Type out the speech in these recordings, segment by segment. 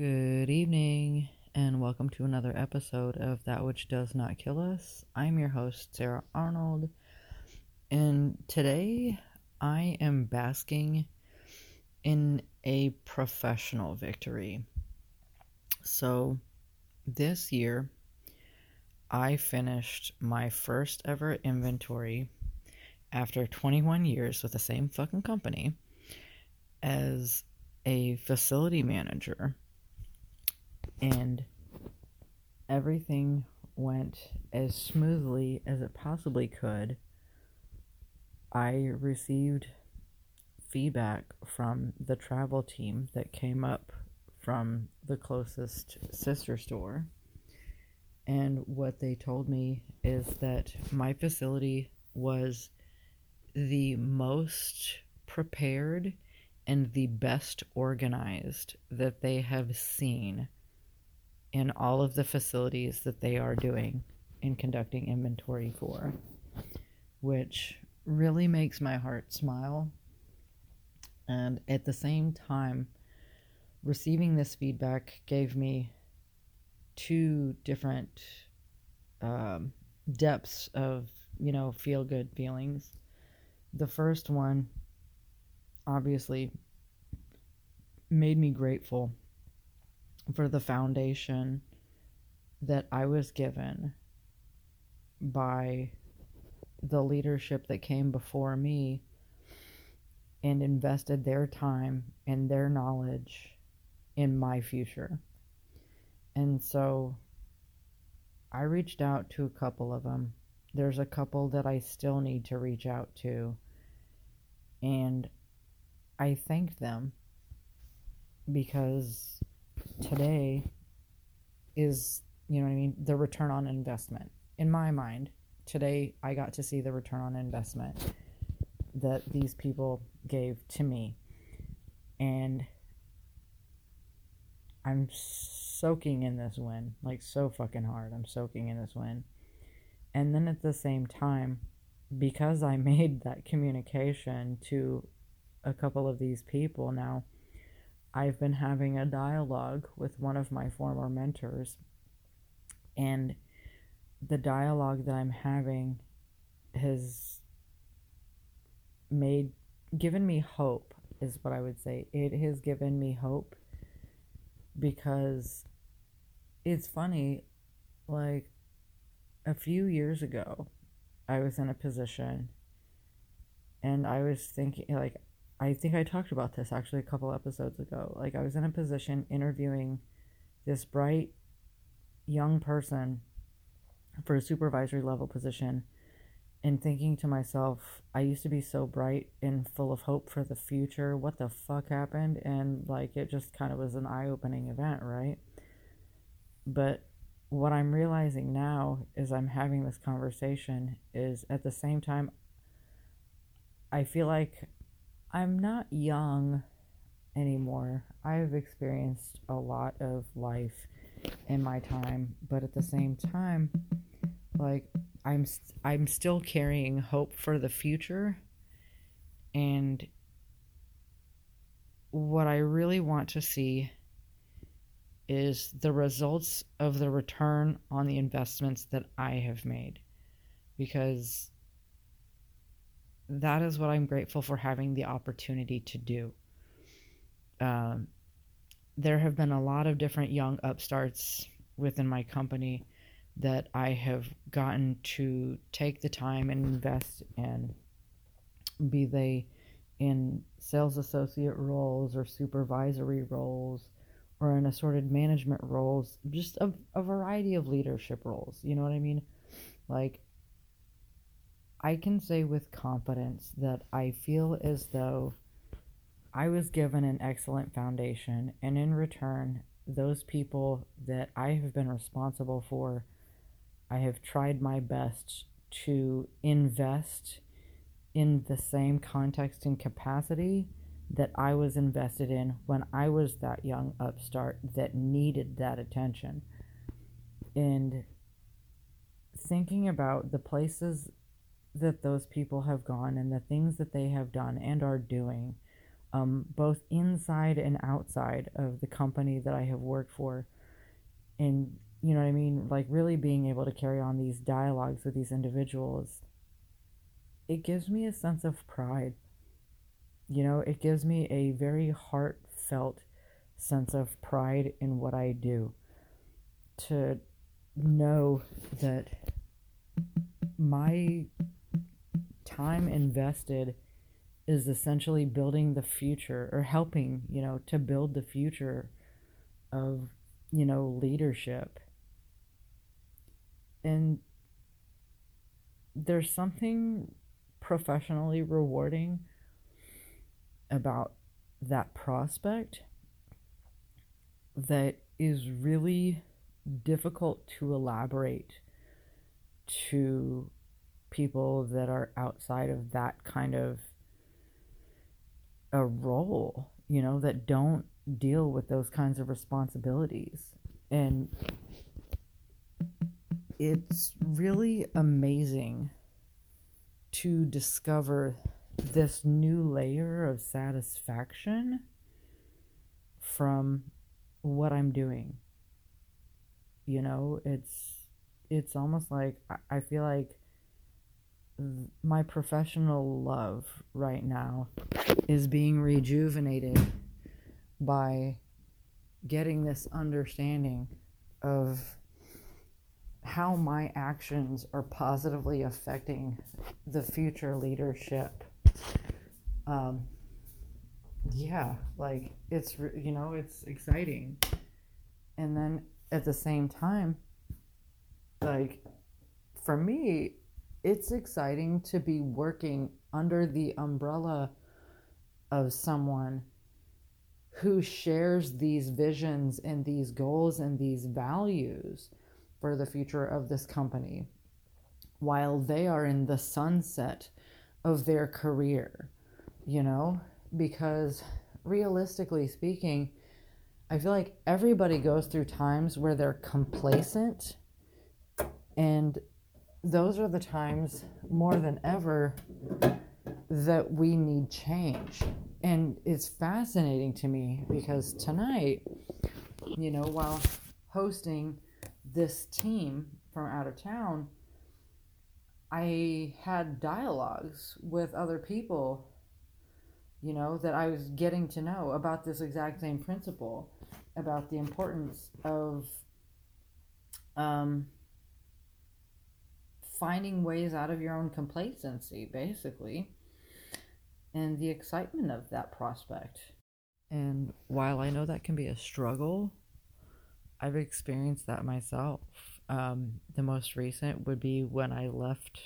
Good evening, and welcome to another episode of That Which Does Not Kill Us. I'm your host, Sarah Arnold, and today I am basking in a professional victory. So, this year, I finished my first ever inventory after 21 years with the same fucking company as a facility manager and everything went as smoothly as it possibly could. I received feedback from the travel team that came up from the closest sister store. And what they told me is that my facility was the most prepared and the best organized that they have seen in all of the facilities that they are doing and conducting inventory for, which really makes my heart smile. And at the same time, receiving this feedback gave me two different um, depths of, you know, feel good feelings. The first one obviously made me grateful for the foundation that I was given by the leadership that came before me and invested their time and their knowledge in my future. And so I reached out to a couple of them. There's a couple that I still need to reach out to. And I thank them because today is, you know what I mean, the return on investment. In my mind, today I got to see the return on investment that these people gave to me. And I'm soaking in this win, like so fucking hard. I'm soaking in this win. And then at the same time, because I made that communication to a couple of these people now, I've been having a dialogue with one of my former mentors, and the dialogue that I'm having has made given me hope is what I would say. It has given me hope because it's funny like a few years ago I was in a position and I was thinking like I think I talked about this actually a couple episodes ago. Like I was in a position interviewing this bright young person for a supervisory level position and thinking to myself, I used to be so bright and full of hope for the future. What the fuck happened? And like it just kind of was an eye opening event, right? But what I'm realizing now is I'm having this conversation is at the same time I feel like I'm not young anymore. I've experienced a lot of life in my time, but at the same time, like I'm I'm still carrying hope for the future and what I really want to see is the results of the return on the investments that I have made because that is what I'm grateful for having the opportunity to do. Um, there have been a lot of different young upstarts within my company that I have gotten to take the time and invest in, be they in sales associate roles or supervisory roles or in assorted management roles, just a, a variety of leadership roles. You know what I mean? Like, I can say with confidence that I feel as though I was given an excellent foundation, and in return, those people that I have been responsible for, I have tried my best to invest in the same context and capacity that I was invested in when I was that young upstart that needed that attention. And thinking about the places that those people have gone and the things that they have done and are doing um, both inside and outside of the company that I have worked for. And, you know what I mean? Like, really being able to carry on these dialogues with these individuals, it gives me a sense of pride. You know, it gives me a very heartfelt sense of pride in what I do. To know that my time invested is essentially building the future or helping, you know, to build the future of, you know, leadership. And there's something professionally rewarding about that prospect that is really difficult to elaborate to people that are outside of that kind of a role, you know, that don't deal with those kinds of responsibilities. And it's really amazing to discover this new layer of satisfaction from what I'm doing. You know, it's it's almost like I feel like my professional love right now is being rejuvenated by getting this understanding of how my actions are positively affecting the future leadership. Um, yeah, like it's, you know, it's exciting. And then at the same time, like for me, it's exciting to be working under the umbrella of someone who shares these visions and these goals and these values for the future of this company while they are in the sunset of their career, you know? Because realistically speaking, I feel like everybody goes through times where they're complacent and those are the times more than ever that we need change. And it's fascinating to me because tonight, you know, while hosting this team from out of town, I had dialogues with other people, you know, that I was getting to know about this exact same principle about the importance of um, finding ways out of your own complacency, basically, and the excitement of that prospect. And while I know that can be a struggle, I've experienced that myself. Um, the most recent would be when I left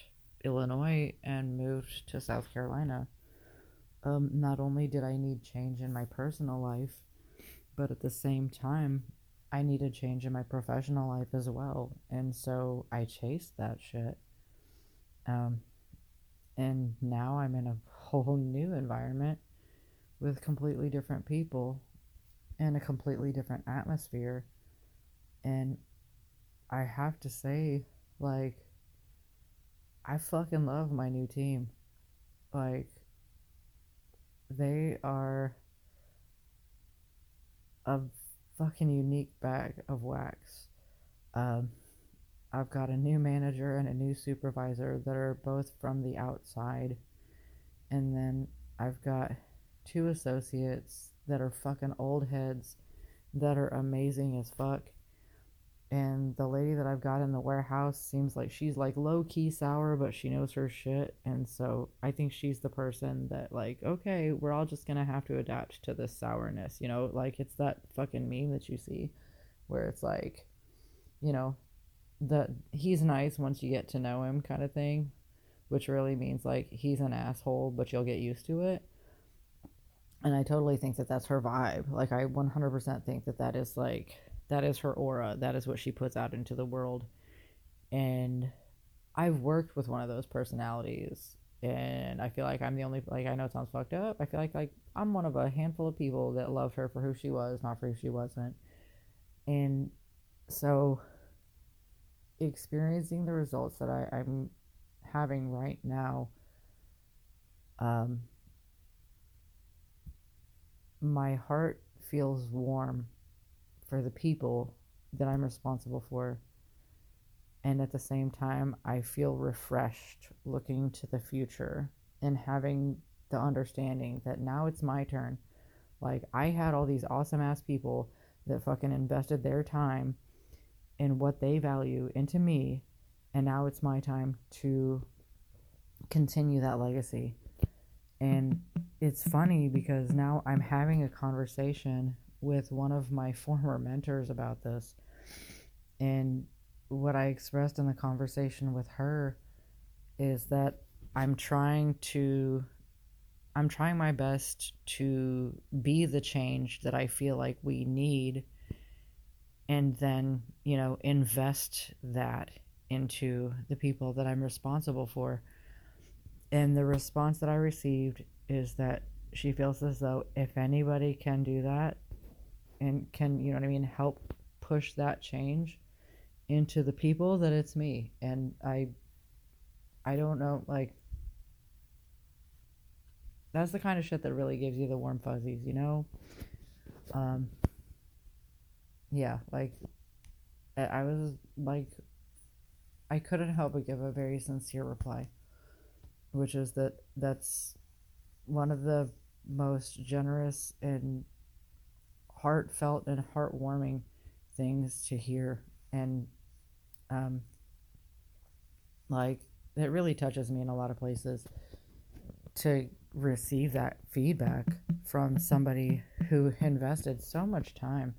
Illinois and moved to South Carolina. Um, not only did I need change in my personal life, but at the same time, I needed change in my professional life as well. And so I chased that shit. Um, and now I'm in a whole new environment with completely different people and a completely different atmosphere. And I have to say, like, I fucking love my new team. Like, they are a fucking unique bag of wax. Um, I've got a new manager and a new supervisor that are both from the outside. And then I've got two associates that are fucking old heads that are amazing as fuck. And the lady that I've got in the warehouse seems like she's like low key sour, but she knows her shit. And so I think she's the person that, like, okay, we're all just gonna have to adapt to this sourness. You know, like it's that fucking meme that you see where it's like, you know, that he's nice once you get to know him kind of thing, which really means like he's an asshole, but you'll get used to it. And I totally think that that's her vibe. Like I 100% think that that is like that is her aura. That is what she puts out into the world. And I've worked with one of those personalities and I feel like I'm the only like I know it sounds fucked up. I feel like like I'm one of a handful of people that loved her for who she was, not for who she wasn't. And so experiencing the results that I, I'm having right now, um, my heart feels warm for the people that I'm responsible for. And at the same time, I feel refreshed looking to the future and having the understanding that now it's my turn. Like, I had all these awesome ass people that fucking invested their time and what they value into me, and now it's my time to continue that legacy. And it's funny because now I'm having a conversation with one of my former mentors about this. And what I expressed in the conversation with her is that I'm trying to I'm trying my best to be the change that I feel like we need and then, you know, invest that into the people that I'm responsible for. And the response that I received is that she feels as though if anybody can do that and can, you know what I mean, help push that change into the people that it's me. And I I don't know like that's the kind of shit that really gives you the warm fuzzies, you know? Um yeah, like I was like I couldn't help but give a very sincere reply, which is that that's one of the most generous and heartfelt and heartwarming things to hear. And um like it really touches me in a lot of places to receive that feedback from somebody who invested so much time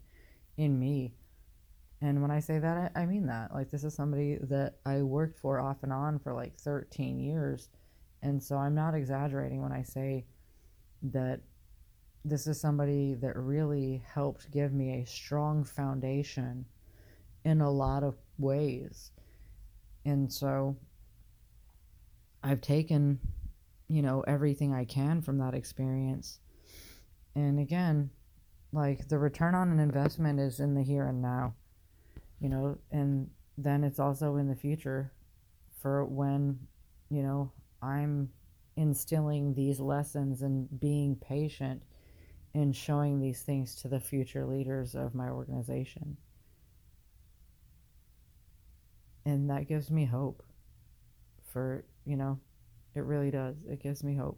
in me. And when I say that, I, I mean that. Like, this is somebody that I worked for off and on for like 13 years. And so I'm not exaggerating when I say that this is somebody that really helped give me a strong foundation in a lot of ways. And so I've taken, you know, everything I can from that experience. And again, like the return on an investment is in the here and now, you know, and then it's also in the future for when, you know, I'm instilling these lessons and being patient and showing these things to the future leaders of my organization. And that gives me hope for, you know, it really does. It gives me hope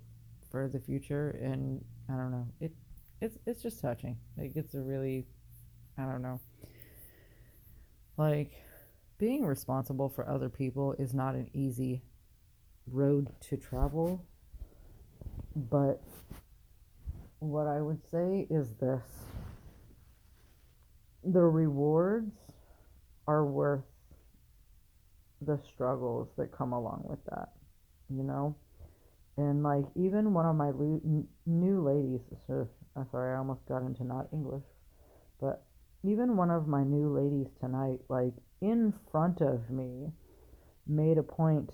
for the future and I don't know. It it's it's just touching. Like it's a really I don't know. Like being responsible for other people is not an easy road to travel. But what I would say is this the rewards are worth the struggles that come along with that, you know? And like even one of my lo- new ladies, I'm sorry, I almost got into not English. But even one of my new ladies tonight, like in front of me, made a point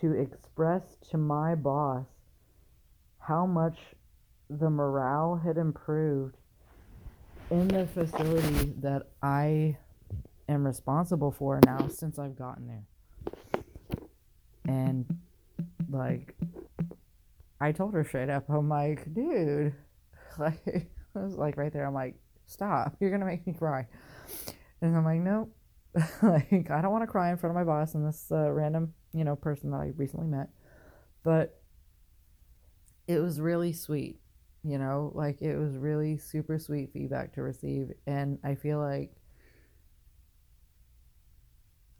to express to my boss how much the morale had improved in the facility that I am responsible for now since I've gotten there. And like I told her straight up, I'm like, dude, Like I was like right there. I'm like, stop! You're gonna make me cry. And I'm like, nope. like I don't want to cry in front of my boss and this uh, random, you know, person that I recently met. But it was really sweet, you know, like it was really super sweet feedback to receive, and I feel like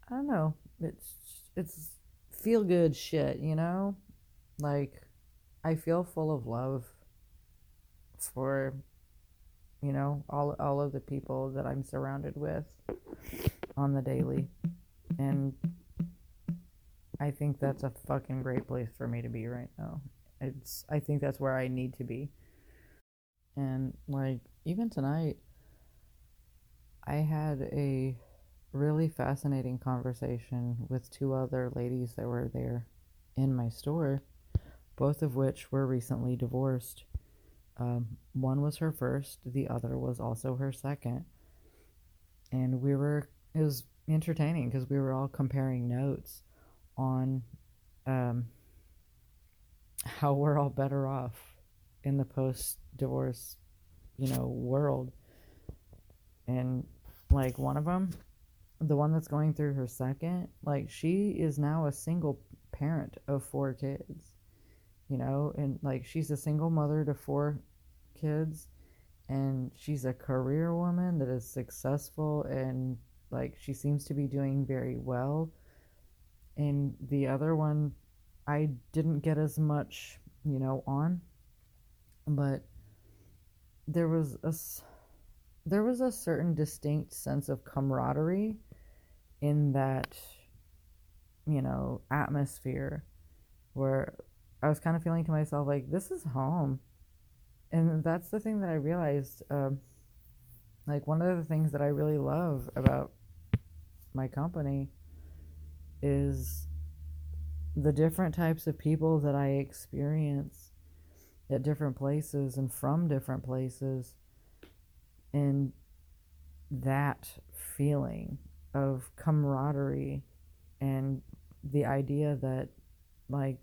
I don't know, it's it's feel good shit, you know, like I feel full of love for you know all all of the people that I'm surrounded with on the daily and I think that's a fucking great place for me to be right now. It's I think that's where I need to be. And like even tonight I had a really fascinating conversation with two other ladies that were there in my store, both of which were recently divorced. Um, one was her first, the other was also her second. And we were, it was entertaining because we were all comparing notes on um, how we're all better off in the post divorce you know, world. And like one of them, the one that's going through her second, like she is now a single parent of four kids, you know, and like she's a single mother to four kids and she's a career woman that is successful and like she seems to be doing very well. And the other one i didn't get as much you know on but there was a there was a certain distinct sense of camaraderie in that you know atmosphere where i was kind of feeling to myself like this is home and that's the thing that I realized. Um, like one of the things that I really love about my company is the different types of people that I experience at different places and from different places, and that feeling of camaraderie and the idea that like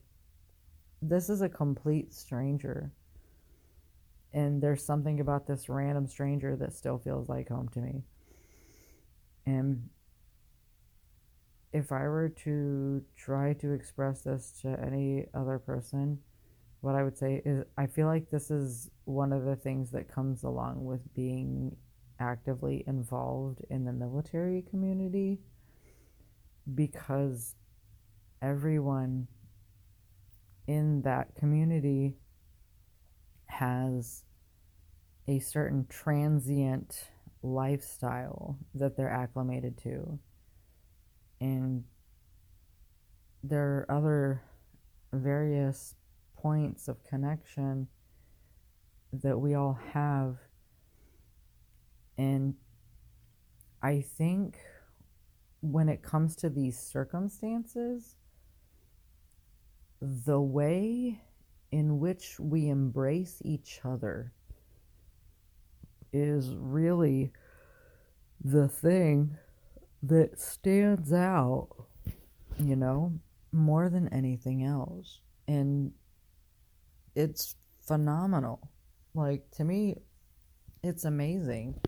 this is a complete stranger and there's something about this random stranger that still feels like home to me. And if I were to try to express this to any other person, what I would say is I feel like this is one of the things that comes along with being actively involved in the military community because everyone in that community has a certain transient lifestyle that they're acclimated to. And there are other various points of connection that we all have. And I think when it comes to these circumstances, the way in which we embrace each other is really the thing that stands out, you know, more than anything else. And it's phenomenal. Like, to me, it's amazing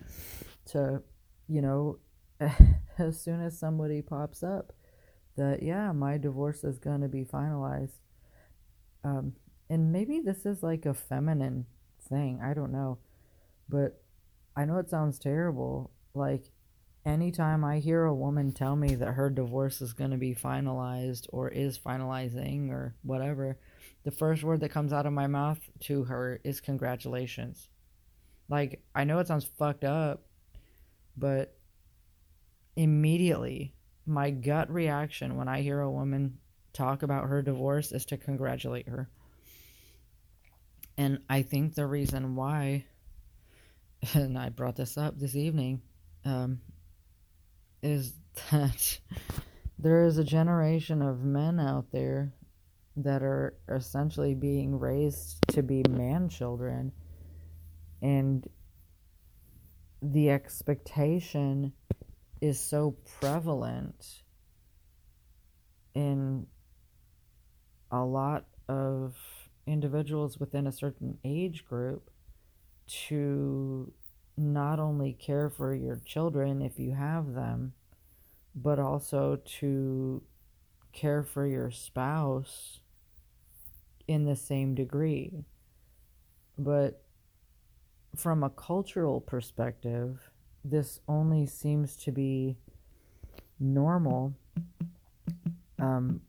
to, you know, as soon as somebody pops up that, yeah, my divorce is going to be finalized. Um, and maybe this is like a feminine thing. I don't know. But I know it sounds terrible. Like, anytime I hear a woman tell me that her divorce is going to be finalized or is finalizing or whatever, the first word that comes out of my mouth to her is congratulations. Like, I know it sounds fucked up, but immediately my gut reaction when I hear a woman talk about her divorce is to congratulate her. And I think the reason why, and I brought this up this evening, um, is that there is a generation of men out there that are essentially being raised to be man children. And the expectation is so prevalent in a lot of individuals within a certain age group to not only care for your children if you have them, but also to care for your spouse in the same degree. But from a cultural perspective, this only seems to be normal um,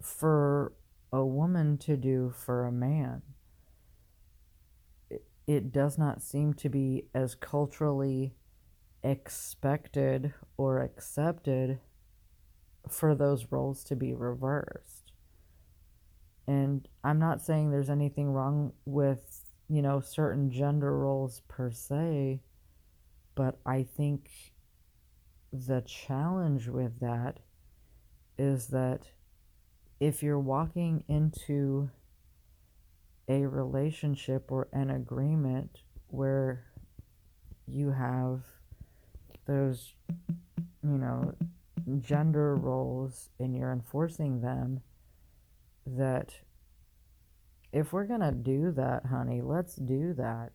for a woman to do for a man. It does not seem to be as culturally expected or accepted for those roles to be reversed. And I'm not saying there's anything wrong with, you know, certain gender roles per se, but I think the challenge with that is that if you're walking into a relationship or an agreement where you have those, you know, gender roles and you're enforcing them, that if we're going to do that, honey, let's do that.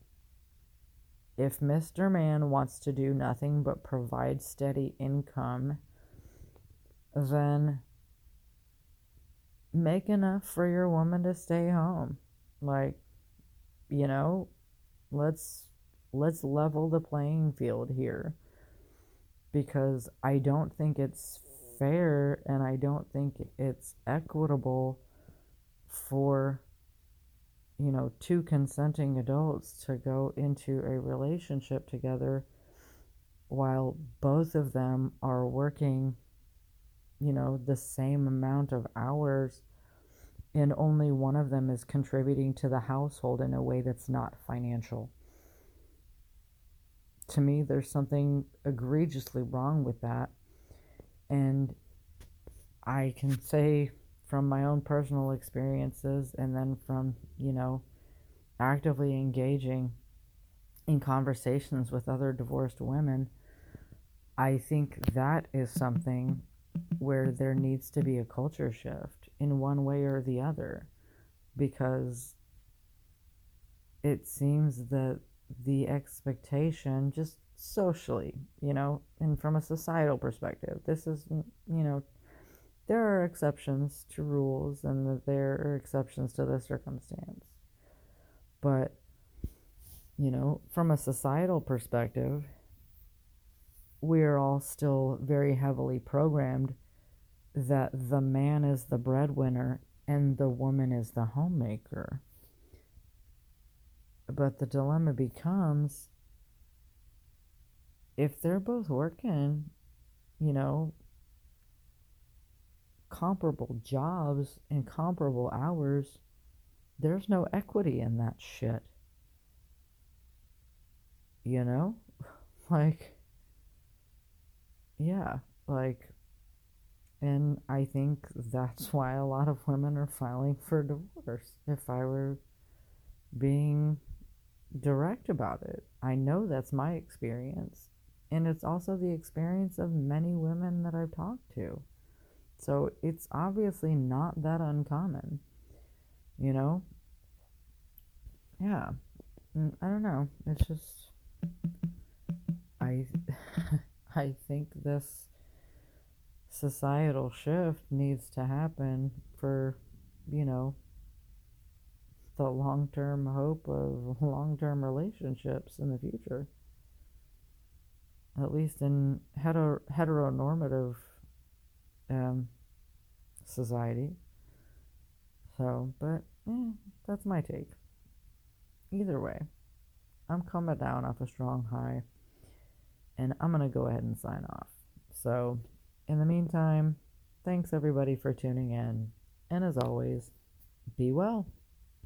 if Mr. Man wants to do nothing but provide steady income, then make enough for your woman to stay home. Like, you know, let's let's level the playing field here because I don't think it's fair and I don't think it's equitable for you know two consenting adults to go into a relationship together while both of them are working you know the same amount of hours and only one of them is contributing to the household in a way that's not financial. To me there's something egregiously wrong with that. And I can say from my own personal experiences and then from, you know, actively engaging in conversations with other divorced women, I think that is something where there needs to be a culture shift in one way or the other because it seems that the expectation just socially, you know, and from a societal perspective. This is, you know, there are exceptions to rules and that there are exceptions to the circumstance. But, you know, from a societal perspective, we're all still very heavily programmed that the man is the breadwinner and the woman is the homemaker. But the dilemma becomes if they're both working, you know, comparable jobs and comparable hours, there's no equity in that shit. You know? Like, yeah, like, and I think that's why a lot of women are filing for divorce. If I were being direct about it, I know that's my experience. And it's also the experience of many women that I've talked to. So it's obviously not that uncommon. You know? Yeah. Mm, I don't know. It's just I I think this societal shift needs to happen for, you know, the long-term hope of long-term relationships in the future at least in hetero- heteronormative um, society. So, but eh, that's my take. Either way, I'm coming down off a strong high, and I'm going to go ahead and sign off. So, in the meantime, thanks everybody for tuning in, and as always, be well.